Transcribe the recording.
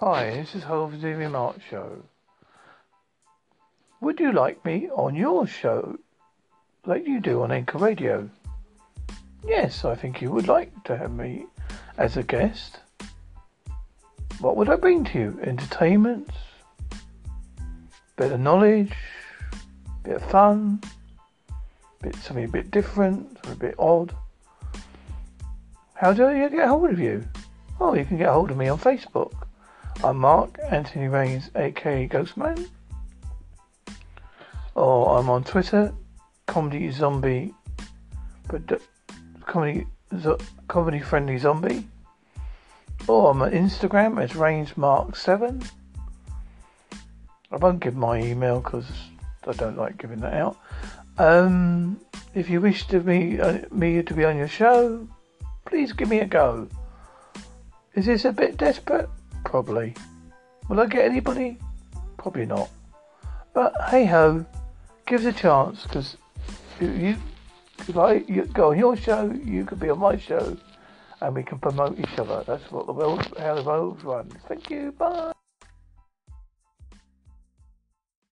Hi, this is Holsworthy Mark Show. Would you like me on your show like you do on Anchor Radio? Yes, I think you would like to have me as a guest. What would I bring to you? Entertainment, bit of knowledge, bit of fun, bit something a bit different, or a bit odd. How do you get hold of you? Oh, you can get hold of me on Facebook. I'm Mark Anthony Rains, aka Ghostman. Or I'm on Twitter, Comedy Zombie, but comedy zo- comedy friendly zombie. Or I'm on Instagram as Rains Mark Seven. I won't give my email because I don't like giving that out. Um, if you wish to be uh, me to be on your show, please give me a go. Is this a bit desperate? Probably. Will I get anybody? Probably not. But hey ho, give us a chance because you, if I you go on your show, you could be on my show, and we can promote each other. That's what the world, how the world runs. Thank you. Bye.